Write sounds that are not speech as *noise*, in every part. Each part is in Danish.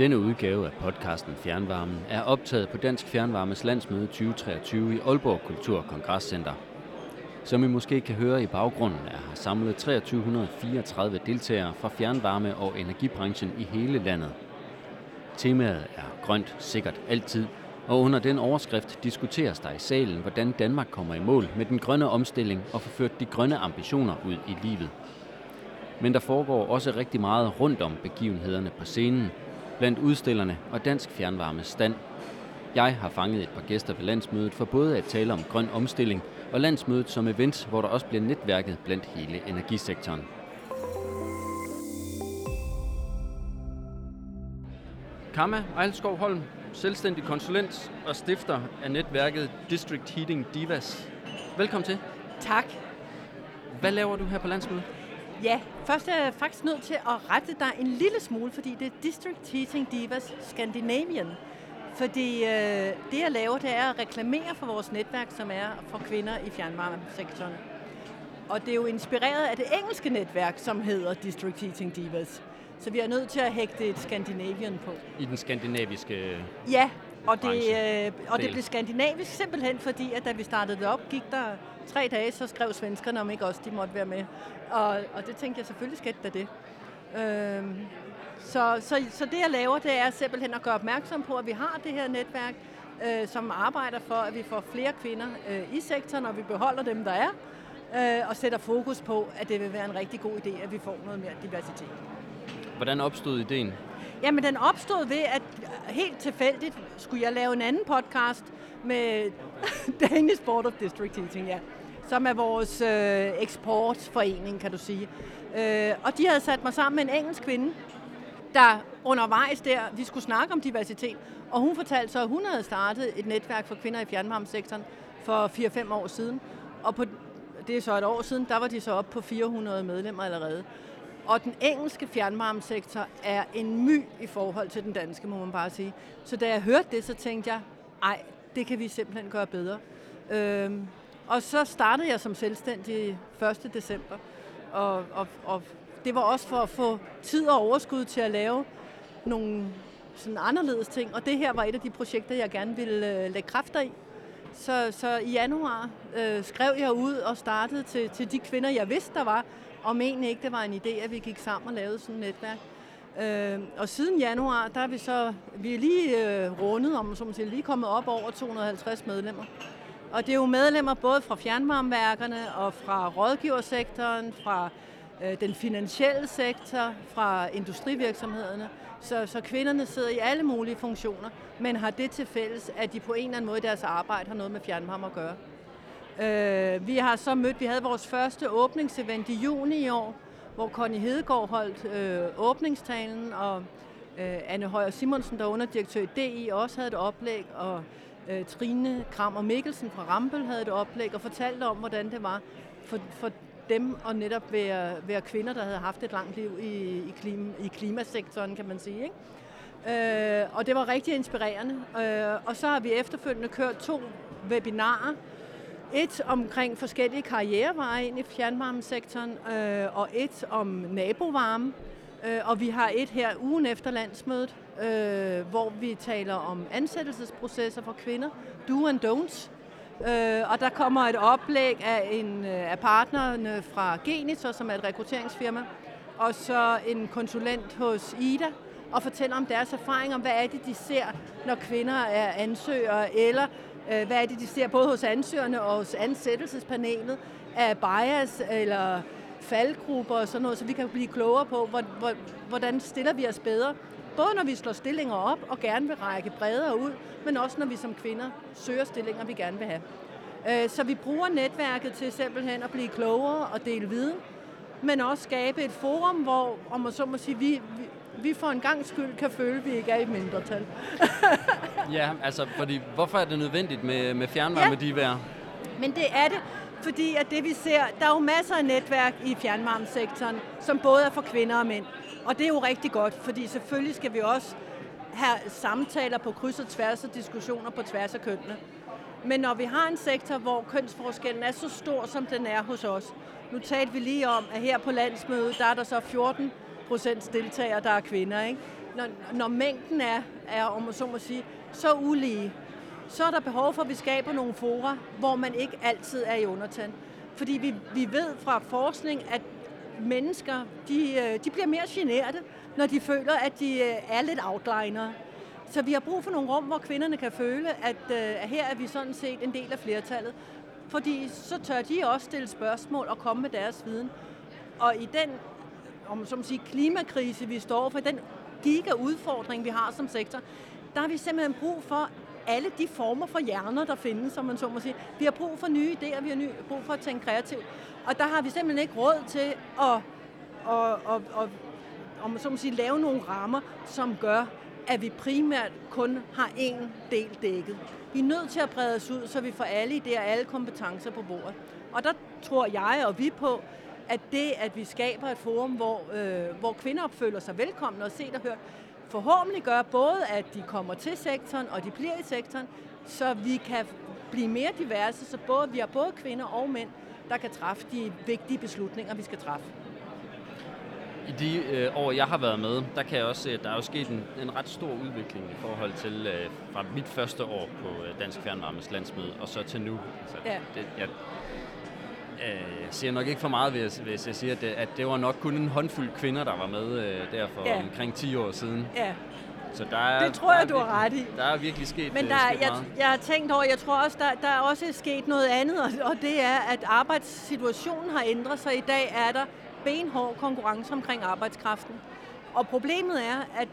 Denne udgave af podcasten Fjernvarmen er optaget på Dansk Fjernvarmes landsmøde 2023 i Aalborg Kultur- og Kongresscenter. Som I måske kan høre i baggrunden, er her samlet 2334 deltagere fra fjernvarme- og energibranchen i hele landet. Temaet er grønt sikkert altid, og under den overskrift diskuteres der i salen, hvordan Danmark kommer i mål med den grønne omstilling og får ført de grønne ambitioner ud i livet. Men der foregår også rigtig meget rundt om begivenhederne på scenen, blandt udstillerne og Dansk Fjernvarmes stand. Jeg har fanget et par gæster ved landsmødet for både at tale om grøn omstilling og landsmødet som event, hvor der også bliver netværket blandt hele energisektoren. Kamma Ejlskov Holm, selvstændig konsulent og stifter af netværket District Heating Divas. Velkommen til. Tak. Hvad laver du her på landsmødet? Ja, først er jeg faktisk nødt til at rette dig en lille smule, fordi det er District Heating Divas Scandinavian. Fordi øh, det, jeg laver, det er at reklamere for vores netværk, som er for kvinder i fjernvarmesektoren. Og det er jo inspireret af det engelske netværk, som hedder District Heating Divas. Så vi er nødt til at hægte et Scandinavian på. I den skandinaviske Ja, og det, øh, og det blev skandinavisk simpelthen, fordi at da vi startede det op, gik der tre dage, så skrev svenskerne, om ikke også de måtte være med. Og, og det tænkte jeg, selvfølgelig skete der det. Øhm, så, så, så det jeg laver, det er simpelthen at gøre opmærksom på, at vi har det her netværk, øh, som arbejder for, at vi får flere kvinder øh, i sektoren, og vi beholder dem, der er, øh, og sætter fokus på, at det vil være en rigtig god idé, at vi får noget mere diversitet. Hvordan opstod ideen? Jamen, den opstod ved, at øh, helt tilfældigt skulle jeg lave en anden podcast med *laughs* Danish Board of District Heating, ja, som er vores øh, eksportforening, kan du sige. Øh, og de havde sat mig sammen med en engelsk kvinde, der undervejs der, vi skulle snakke om diversitet, og hun fortalte så, at hun havde startet et netværk for kvinder i fjernvarmesektoren for 4-5 år siden. Og på, det er så et år siden, der var de så oppe på 400 medlemmer allerede. Og den engelske fjernvarmesektor er en my i forhold til den danske, må man bare sige. Så da jeg hørte det, så tænkte jeg, ej, det kan vi simpelthen gøre bedre. Øhm, og så startede jeg som selvstændig 1. december. Og, og, og det var også for at få tid og overskud til at lave nogle sådan anderledes ting. Og det her var et af de projekter, jeg gerne ville øh, lægge kræfter i. Så, så i januar øh, skrev jeg ud og startede til, til de kvinder, jeg vidste, der var, og men ikke det var en idé, at vi gik sammen og lavede sådan et netværk. Øh, og siden januar, der er vi så, vi er lige øh, rundet, om som siger, lige kommet op over 250 medlemmer. Og det er jo medlemmer både fra fjernvarmeværkerne og fra rådgiversektoren, fra øh, den finansielle sektor, fra industrivirksomhederne. Så, så kvinderne sidder i alle mulige funktioner, men har det til fælles, at de på en eller anden måde i deres arbejde har noget med fjernvarme at gøre. Øh, vi har så mødt, vi havde vores første åbningsevent i juni i år, hvor Connie Hedegaard holdt øh, åbningstalen, og øh, Anne Højer Simonsen, der er underdirektør i DI, også havde et oplæg, og øh, Trine Krammer Mikkelsen fra Rampel havde et oplæg, og fortalte om, hvordan det var for, for dem at netop være, være kvinder, der havde haft et langt liv i, i, klima, i klimasektoren, kan man sige. Ikke? Øh, og det var rigtig inspirerende. Øh, og så har vi efterfølgende kørt to webinarer, et omkring forskellige karriereveje ind i fjernvarmesektoren, øh, og et om nabovarme. Øh, og vi har et her ugen efter landsmødet, øh, hvor vi taler om ansættelsesprocesser for kvinder, do and don'ts. Øh, og der kommer et oplæg af en øh, af partnerne fra Genitor, som er et rekrutteringsfirma, og så en konsulent hos Ida, og fortæller om deres erfaringer, hvad er det, de ser, når kvinder er ansøgere, eller Øh, hvad er det, de ser både hos ansøgerne og hos ansættelsespanelet af bias eller faldgrupper og sådan noget, så vi kan blive klogere på, hvor, hvordan stiller vi os bedre. Både når vi slår stillinger op og gerne vil række bredere ud, men også når vi som kvinder søger stillinger, vi gerne vil have. Øh, så vi bruger netværket til simpelthen at blive klogere og dele viden, men også skabe et forum, hvor, om man så må sige, vi, vi, for en gang skyld kan føle, at vi ikke er i mindretal. *laughs* Ja, altså, fordi hvorfor er det nødvendigt med, med fjernvarme, Ja. de vær? Men det er det, fordi at det vi ser, der er jo masser af netværk i fjernvarmesektoren, som både er for kvinder og mænd. Og det er jo rigtig godt, fordi selvfølgelig skal vi også have samtaler på kryds og tværs og diskussioner på tværs af kønnene. Men når vi har en sektor, hvor kønsforskellen er så stor, som den er hos os. Nu talte vi lige om, at her på landsmødet, der er der så 14 procent deltagere, der er kvinder. Ikke? når, når mængden er, er, om man så må sige, så ulige, så er der behov for, at vi skaber nogle fora, hvor man ikke altid er i undertand. Fordi vi, vi ved fra forskning, at mennesker, de, øh, de bliver mere generte, når de føler, at de øh, er lidt outliner. Så vi har brug for nogle rum, hvor kvinderne kan føle, at, øh, at her er vi sådan set en del af flertallet. Fordi så tør de også stille spørgsmål og komme med deres viden. Og i den om, som sige, klimakrise, vi står for, den giga udfordring, vi har som sektor, der har vi simpelthen brug for alle de former for hjerner, der findes, som man så må sige. Vi har brug for nye idéer, vi har brug for at tænke kreativt. Og der har vi simpelthen ikke råd til at, at, at, at, om så må sige, lave nogle rammer, som gør, at vi primært kun har én del dækket. Vi er nødt til at brede os ud, så vi får alle idéer og alle kompetencer på bordet. Og der tror jeg og vi på, at det, at vi skaber et forum, hvor, øh, hvor kvinder føler sig velkomne og set og hørt, forhåbentlig gør både, at de kommer til sektoren, og de bliver i sektoren, så vi kan blive mere diverse, så både, vi har både kvinder og mænd, der kan træffe de vigtige beslutninger, vi skal træffe. I de øh, år, jeg har været med, der kan jeg også se, at der er jo sket en, en ret stor udvikling i forhold til øh, fra mit første år på øh, Dansk Fjernvarmes landsmøde, og så til nu. Altså, ja. det, jeg, jeg siger nok ikke for meget, hvis, hvis jeg siger, at det, at det var nok kun en håndfuld kvinder, der var med øh, der for ja. omkring 10 år siden. Ja. Så der er, det tror jeg, du har ret i. Der er virkelig sket, Men der, er, sket jeg, meget. jeg har tænkt over, jeg tror også, der, der er også sket noget andet, og det er, at arbejdssituationen har ændret sig. I dag er der benhård konkurrence omkring arbejdskraften. Og problemet er, at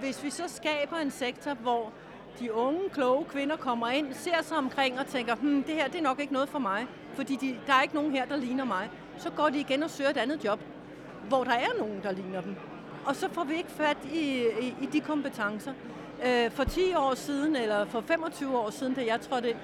hvis vi så skaber en sektor, hvor de unge, kloge kvinder kommer ind, ser sig omkring og tænker, hm, det her det er nok ikke noget for mig, fordi de, der er ikke nogen her, der ligner mig. Så går de igen og søger et andet job, hvor der er nogen, der ligner dem. Og så får vi ikke fat i, i, i de kompetencer. Øh, for 10 år siden, eller for 25 år siden, da jeg trådte ind,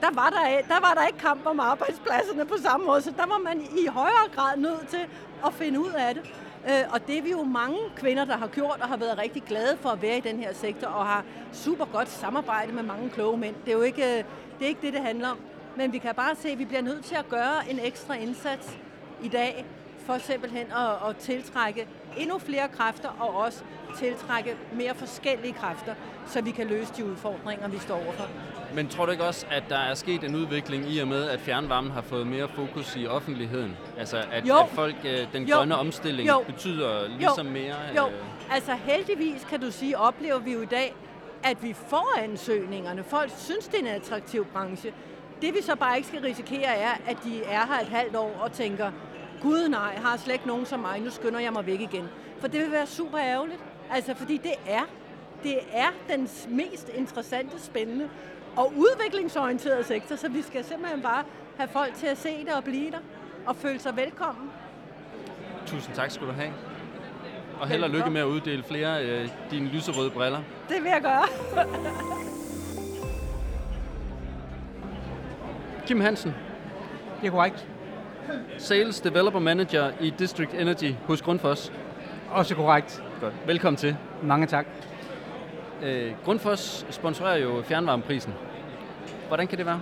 der var der, der var der ikke kamp om arbejdspladserne på samme måde, så der var man i højere grad nødt til at finde ud af det. Øh, og det er vi jo mange kvinder, der har gjort og har været rigtig glade for at være i den her sektor og har super godt samarbejde med mange kloge mænd. Det er jo ikke øh, det, er ikke det, det handler om. Men vi kan bare se, at vi bliver nødt til at gøre en ekstra indsats i dag for simpelthen at, at tiltrække endnu flere kræfter og også tiltrække mere forskellige kræfter, så vi kan løse de udfordringer, vi står overfor. Men tror du ikke også, at der er sket en udvikling i og med, at fjernvarmen har fået mere fokus i offentligheden? Altså at, at folk, øh, den jo. grønne omstilling jo. betyder ligesom jo. mere? Jo, øh... altså heldigvis kan du sige, oplever vi jo i dag, at vi får ansøgningerne. Folk synes, det er en attraktiv branche. Det vi så bare ikke skal risikere er, at de er her et halvt år og tænker, gud nej, har slet ikke nogen som mig, nu skynder jeg mig væk igen. For det vil være super ærgerligt. Altså, fordi det er, det er den mest interessante, spændende og udviklingsorienterede sektor, så vi skal simpelthen bare have folk til at se det og blive der og føle sig velkommen. Tusind tak skal du have. Og held og lykke med at uddele flere af øh, dine lyserøde briller. Det vil jeg gøre. *laughs* Kim Hansen. Det er korrekt. Sales Developer Manager i District Energy hos Grundfos. Også korrekt. Godt. Velkommen til. Mange tak. Øh, Grundfos sponsorerer jo fjernvarmeprisen. Hvordan kan det være?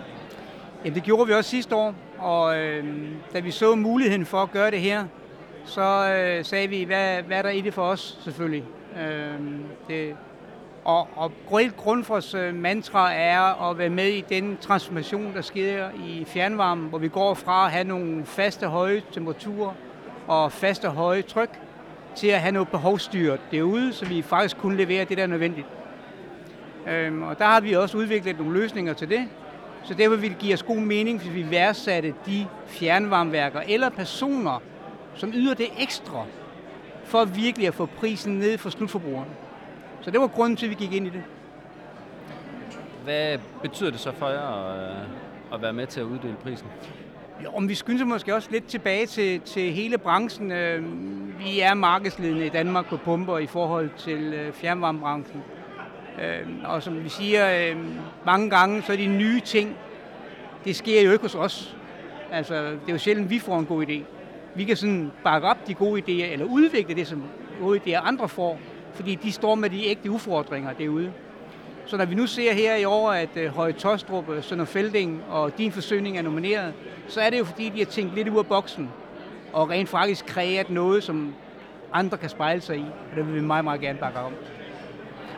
Jamen, det gjorde vi også sidste år, og øh, da vi så muligheden for at gøre det her, så øh, sagde vi, hvad, hvad er der i det for os, selvfølgelig. Øh, det, og, og Grundfors mantra er at være med i den transformation, der sker i fjernvarmen, hvor vi går fra at have nogle faste høje temperaturer og faste høje tryk, til at have noget behovsstyret derude, så vi faktisk kunne levere det, der er nødvendigt. Øhm, og der har vi også udviklet nogle løsninger til det. Så derfor vil det give os god mening, hvis vi værdsatte de fjernvarmeværker eller personer, som yder det ekstra, for virkelig at få prisen ned for slutforbrugeren. Så det var grunden til, at vi gik ind i det. Hvad betyder det så for jer at, at være med til at uddele prisen? Jo, om vi skynder måske også lidt tilbage til, til hele branchen. Øhm, vi er markedsledende i Danmark på pumper i forhold til øh, fjernvarmebranchen. Og som vi siger mange gange, så er de nye ting, det sker jo ikke hos os. Altså, det er jo sjældent, vi får en god idé. Vi kan sådan bakke op de gode idéer, eller udvikle det som gode idéer, andre får, fordi de står med de ægte udfordringer derude. Så når vi nu ser her i år, at uh, Høje Tostrup, øh, Sønder Felding og Din Forsøgning er nomineret, så er det jo fordi, de har tænkt lidt ud af boksen og rent faktisk kreeret noget, som andre kan spejle sig i, og det vil vi meget, meget gerne bakke om.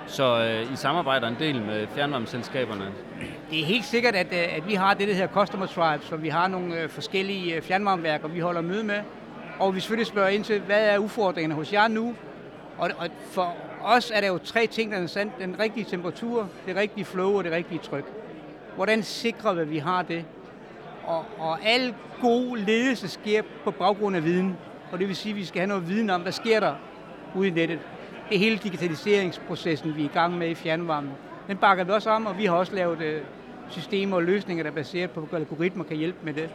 Så øh, I samarbejder en del med fjernvarmeselskaberne? Det er helt sikkert, at, øh, at vi har det, der hedder Customer Tribe, så vi har nogle øh, forskellige øh, fjernvarmeværker, vi holder møde med, og vi selvfølgelig spørger ind til, hvad er udfordringerne hos jer nu? Og, og for os er der jo tre ting, der er sandt. Den rigtige temperatur, det rigtige flow og det rigtige tryk. Hvordan sikrer vi, at vi har det? Og, og al god ledelse sker på baggrund af viden. Og det vil sige, at vi skal have noget viden om, hvad sker der ude i nettet. Det er hele digitaliseringsprocessen, vi er i gang med i fjernvarmen. Den bakker vi også om, og vi har også lavet øh, systemer og løsninger, der er baseret på algoritmer, kan hjælpe med det.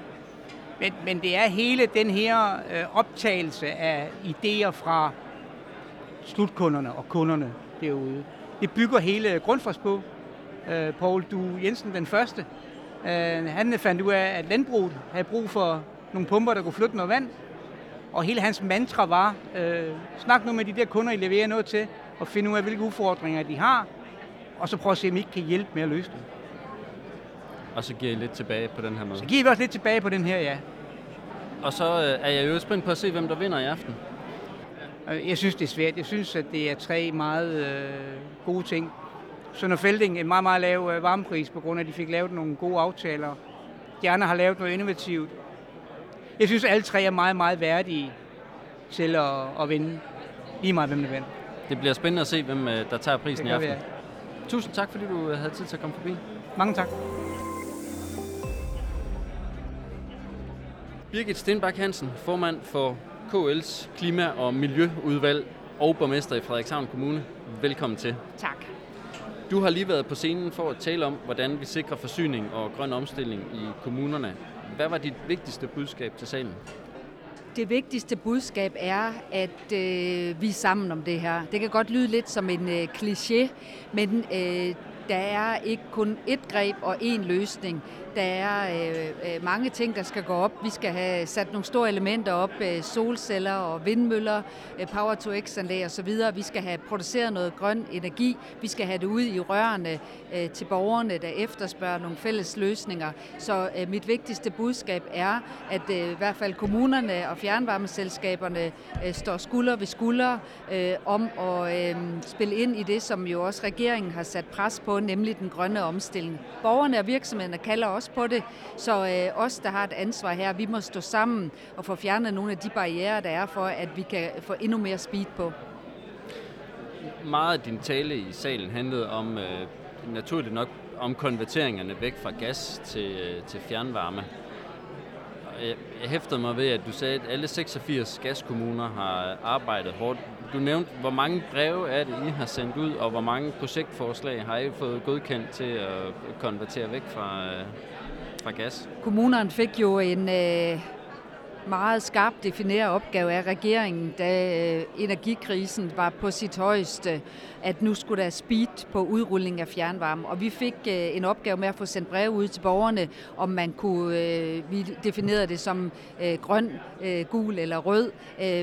Men, men det er hele den her øh, optagelse af idéer fra slutkunderne og kunderne derude. Det bygger hele Grundfos på. Øh, Paul Du Jensen, den første, øh, han fandt ud af, at landbruget havde brug for nogle pumper, der kunne flytte noget vand. Og hele hans mantra var, øh, snak nu med de der kunder, I leverer noget til, og finde ud af, hvilke udfordringer de har, og så prøv at se, om I ikke kan hjælpe med at løse dem. Og så giver I lidt tilbage på den her måde? Så giver vi også lidt tilbage på den her, ja. Og så øh, er jeg jo spændt på at se, hvem der vinder i aften. Jeg synes, det er svært. Jeg synes, at det er tre meget øh, gode ting. Sønder Felding, en meget, meget lav øh, varmepris, på grund af, at de fik lavet nogle gode aftaler. De andre har lavet noget innovativt. Jeg synes, at alle tre er meget, meget værdige til at, at vinde. Lige meget, hvem der vinder. Det bliver spændende at se, hvem øh, der tager prisen i aften. Ja. Tusind tak, fordi du øh, havde tid til at komme forbi. Mange tak. Birgit Stenbak Hansen, formand for KL's Klima- og Miljøudvalg og borgmester i Frederikshavn Kommune. Velkommen til. Tak. Du har lige været på scenen for at tale om, hvordan vi sikrer forsyning og grøn omstilling i kommunerne. Hvad var dit vigtigste budskab til salen? Det vigtigste budskab er, at øh, vi er sammen om det her. Det kan godt lyde lidt som en øh, kliché, men øh, der er ikke kun ét greb og én løsning. Der er øh, øh, mange ting, der skal gå op. Vi skal have sat nogle store elementer op, øh, solceller og vindmøller, øh, power to x anlæg og så videre. Vi skal have produceret noget grøn energi. Vi skal have det ud i rørene øh, til borgerne, der efterspørger nogle fælles løsninger. Så øh, mit vigtigste budskab er, at øh, i hvert fald kommunerne og fjernvarmeselskaberne øh, står skulder ved skulder øh, om at øh, spille ind i det, som jo også regeringen har sat pres på, nemlig den grønne omstilling. Borgerne og virksomhederne kalder også på det, så øh, os, der har et ansvar her, vi må stå sammen og få fjernet nogle af de barriere, der er for, at vi kan få endnu mere speed på. Meget af din tale i salen handlede om, øh, naturligt nok, om konverteringerne væk fra gas til, øh, til fjernvarme. Jeg, jeg hæftede mig ved, at du sagde, at alle 86 gaskommuner har arbejdet hårdt du nævnte, hvor mange breve er det, I har sendt ud, og hvor mange projektforslag har I fået godkendt til at konvertere væk fra, øh, fra gas? Kommunerne fik jo en øh, meget skarpt defineret opgave af regeringen, da øh, energikrisen var på sit højeste at nu skulle der speed på udrulling af fjernvarme. Og vi fik øh, en opgave med at få sendt brev ud til borgerne, om man kunne, øh, vi definerede det som grøn, gul eller rød,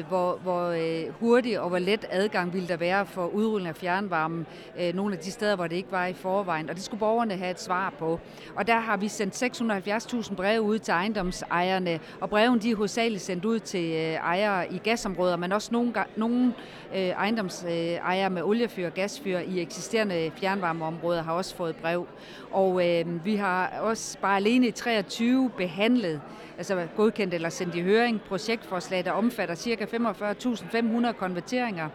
hvor, hvor hurtig og hvor let adgang ville der være for udrulling af fjernvarme nogle af de steder, hvor det ikke var i forvejen. Og det skulle borgerne have et svar på. Og der har vi sendt 670.000 breve ud til ejendomsejerne, og breven de er hovedsageligt sendt ud til øh, ejere i gasområder, men også nogle, nogle øh, ejendomsejere med oliefyr gasfyr i eksisterende fjernvarmeområder har også fået brev. Og øh, vi har også bare alene i 23 behandlet, altså godkendt eller sendt i høring, projektforslag, der omfatter ca. 45.500 konverteringer.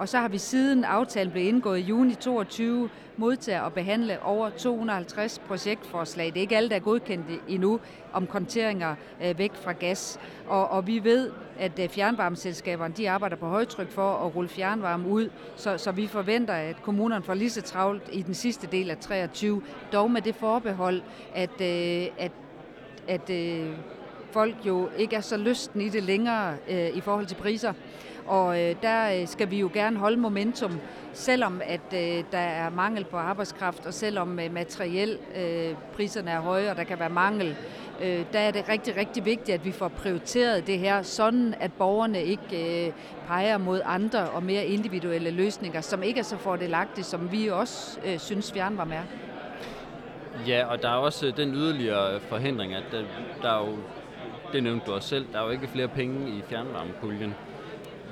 Og så har vi siden aftalen blev indgået i juni 22 modtaget og behandle over 250 projektforslag. Det er ikke alle, der er godkendt endnu om konteringer øh, væk fra gas. Og, og vi ved, at øh, fjernvarmeselskaberne de arbejder på højtryk for at rulle fjernvarme ud, så, så vi forventer, at kommunerne får lige så travlt i den sidste del af 23, dog med det forbehold, at, øh, at, at, at folk jo ikke er så lysten i det længere i forhold til priser. Og øh, der øh, skal vi jo gerne holde momentum, selvom at øh, der er mangel på arbejdskraft, og selvom øh, materiel øh, priserne er høje, og der kan være mangel, øh, der er det rigtig, rigtig vigtigt, at vi får prioriteret det her, sådan at borgerne ikke øh, peger mod andre og mere individuelle løsninger, som ikke er så fordelagtige, som vi også øh, synes fjernvarme er. Ja, og der er også øh, den yderligere øh, forhindring, at der, der er jo, det nævnte du også selv, der er jo ikke flere penge i fjernvarmepuljen.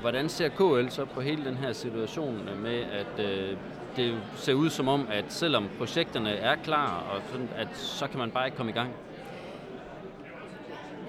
Hvordan ser KL så på hele den her situation med, at øh, det ser ud som om, at selvom projekterne er klar, og sådan, at så kan man bare ikke komme i gang?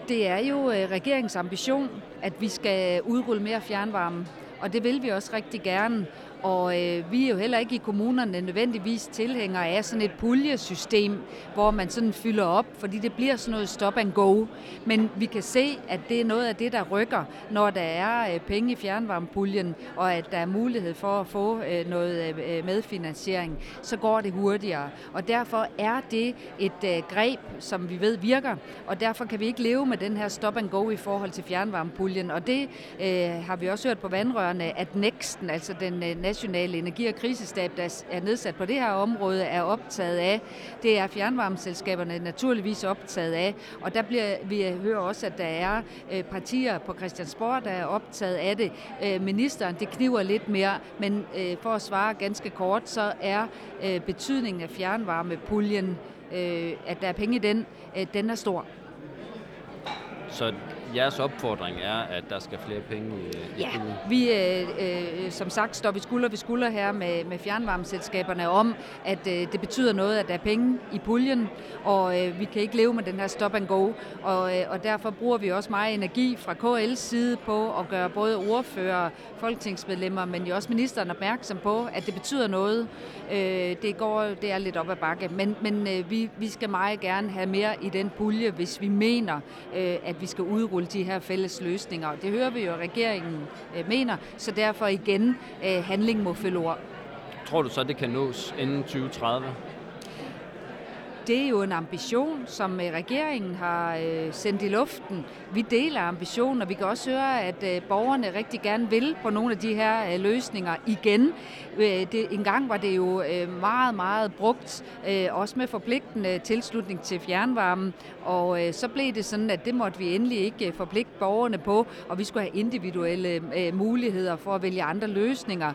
Det er jo øh, regeringens ambition, at vi skal udrulle mere fjernvarme, og det vil vi også rigtig gerne. Og øh, vi er jo heller ikke i kommunerne nødvendigvis tilhængere af sådan et puljesystem, hvor man sådan fylder op, fordi det bliver sådan noget stop and go. Men vi kan se, at det er noget af det, der rykker, når der er øh, penge i fjernvarmepuljen, og at der er mulighed for at få øh, noget øh, øh medfinansiering, så går det hurtigere. Og derfor er det et øh, greb, som vi ved virker, og derfor kan vi ikke leve med den her stop and go i forhold til fjernvarmepuljen. Og det øh, har vi også hørt på vandrørene, at Nexten, altså den øh, nationale energi- og krisestab, der er nedsat på det her område, er optaget af. Det er fjernvarmeselskaberne naturligvis optaget af. Og der bliver, vi hører også, at der er øh, partier på Christiansborg, der er optaget af det. Øh, ministeren, det kniver lidt mere, men øh, for at svare ganske kort, så er betydningen af fjernvarmepuljen, at der er penge i den, den er stor. Så jeres opfordring er, at der skal flere penge i, ja, vi øh, øh, som sagt står vi skulder ved skulder her med, med fjernvarmeselskaberne om, at øh, det betyder noget, at der er penge i puljen, og øh, vi kan ikke leve med den her stop and go, og, øh, og derfor bruger vi også meget energi fra KL's side på at gøre både ordfører, folketingsmedlemmer, men jo også ministeren opmærksom på, at det betyder noget. Øh, det går, det er lidt op ad bakke, men, men øh, vi, vi skal meget gerne have mere i den pulje, hvis vi mener, øh, at vi skal udrulle udrulle de her fælles løsninger. Det hører vi jo, at regeringen øh, mener, så derfor igen, øh, handling må følge ord. Tror du så, det kan nås inden 2030? Det er jo en ambition, som øh, regeringen har øh, sendt i luften. Vi deler ambitionen, og vi kan også høre, at øh, borgerne rigtig gerne vil på nogle af de her løsninger igen. Det, en gang var det jo meget, meget brugt, også med forpligtende tilslutning til fjernvarmen, og så blev det sådan, at det måtte vi endelig ikke forpligte borgerne på, og vi skulle have individuelle muligheder for at vælge andre løsninger.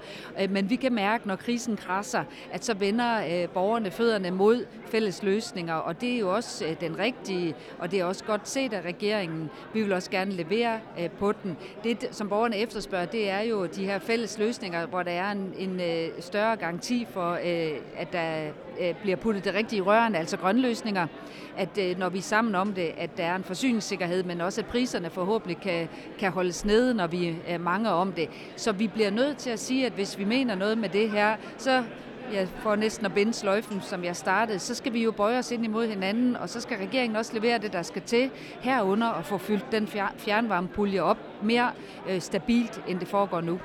Men vi kan mærke, når krisen krasser, at så vender borgerne fødderne mod fælles løsninger løsninger, og det er jo også øh, den rigtige, og det er også godt set af regeringen. Vi vil også gerne levere øh, på den. Det, som borgerne efterspørger, det er jo de her fælles løsninger, hvor der er en, en øh, større garanti for, at der bliver puttet det rigtige i røren, altså grønne løsninger. At når vi er sammen om det, at der er en forsyningssikkerhed, men også at priserne forhåbentlig kan, kan holdes nede, når vi er mange om det. Så vi bliver nødt til at sige, at hvis vi mener noget med det her, så ja, for næsten at binde sløjfen, som jeg startede, så skal vi jo bøje os ind imod hinanden, og så skal regeringen også levere det, der skal til herunder at få fyldt den fjernvarmepulje op mere øh, stabilt, end det foregår nu.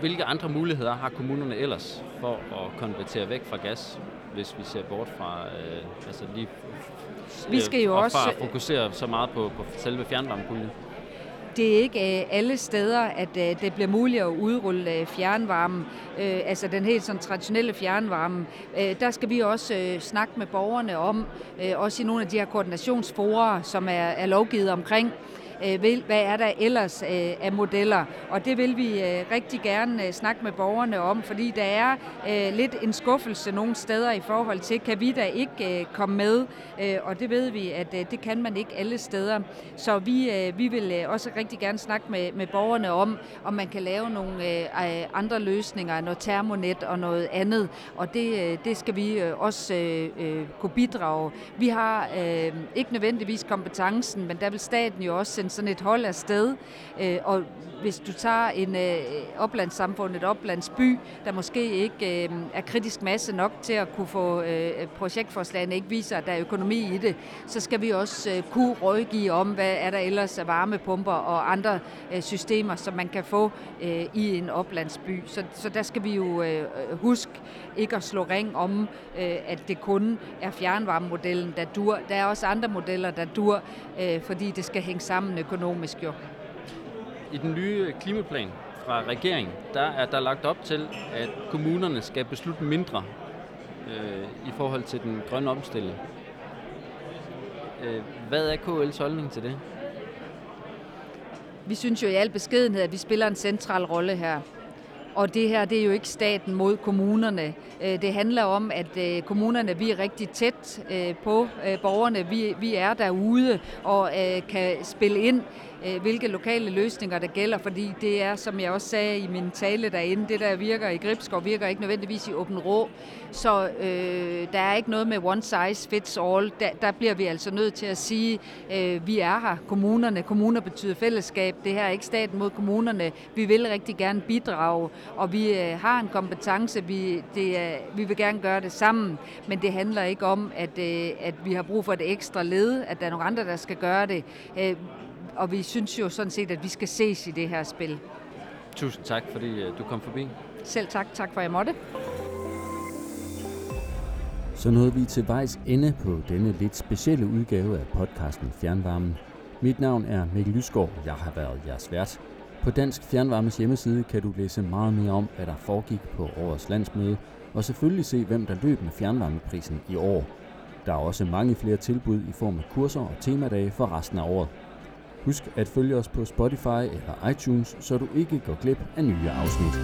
Hvilke andre muligheder har kommunerne ellers for at konvertere væk fra gas, hvis vi ser bort fra øh, altså lige vi skal jo også fokusere så meget på, på selve fjernvarmepuljen? Det er ikke øh, alle steder, at øh, det bliver muligt at udrulle øh, fjernvarmen, fjernvarme, altså den helt sådan traditionelle fjernvarme. Der skal vi også snakke med borgerne om, også i nogle af de her koordinationsforer, som er, lovgivet omkring, Øh, hvad er der ellers øh, af modeller. Og det vil vi øh, rigtig gerne snakke med borgerne om, fordi der er lidt en skuffelse nogle steder i forhold til, kan vi da ikke komme med? Og det ved vi, at det kan man ikke alle steder. Så vi, vi vil også rigtig gerne snakke med, med borgerne om, om man kan lave nogle andre løsninger, noget termonet og noget andet. Og det, det skal vi også kunne bidrage. Vi har ikke nødvendigvis kompetencen, men der vil staten jo også sende sådan et hold afsted. Øh, og hvis du tager en øh, oplandssamfund, et oplandsby, der måske ikke øh, er kritisk masse nok til at kunne få øh, projektforslagene ikke viser, at der er økonomi i det, så skal vi også øh, kunne rådgive om, hvad er der ellers af varmepumper og andre øh, systemer, som man kan få øh, i en oplandsby. Så, så der skal vi jo øh, huske ikke at slå ring om, øh, at det kun er fjernvarmemodellen, der dur. Der er også andre modeller, der dur, øh, fordi det skal hænge sammen økonomisk jo. I den nye klimaplan fra regeringen, der er der lagt op til, at kommunerne skal beslutte mindre øh, i forhold til den grønne omstilling. Øh, hvad er KL's holdning til det? Vi synes jo i al beskedenhed, at vi spiller en central rolle her. Og det her, det er jo ikke staten mod kommunerne. Øh, det handler om, at øh, kommunerne, vi er rigtig tæt øh, på borgerne. Vi, vi er derude og kan spille ind Øh, hvilke lokale løsninger der gælder, fordi det er, som jeg også sagde i min tale derinde, det der virker i Gribskov, virker ikke nødvendigvis i Åben Rå. Så øh, der er ikke noget med one size fits all. Der, der bliver vi altså nødt til at sige, øh, vi er her, kommunerne. Kommuner betyder fællesskab. Det her er ikke staten mod kommunerne. Vi vil rigtig gerne bidrage, og vi øh, har en kompetence. Vi, det, øh, vi vil gerne gøre det sammen, men det handler ikke om, at, øh, at vi har brug for et ekstra led, at der er nogle andre, der skal gøre det. Øh, og vi synes jo sådan set, at vi skal ses i det her spil. Tusind tak, fordi øh, du kom forbi. Selv tak. Tak for, at jeg måtte. Så nåede vi til vejs ende på denne lidt specielle udgave af podcasten Fjernvarmen. Mit navn er Mikkel Lysgaard, jeg har været jeres vært. På Dansk Fjernvarmes hjemmeside kan du læse meget mere om, hvad der foregik på årets landsmøde, og selvfølgelig se, hvem der løb med fjernvarmeprisen i år. Der er også mange flere tilbud i form af kurser og temadage for resten af året. Husk at følge os på Spotify eller iTunes, så du ikke går glip af nye afsnit.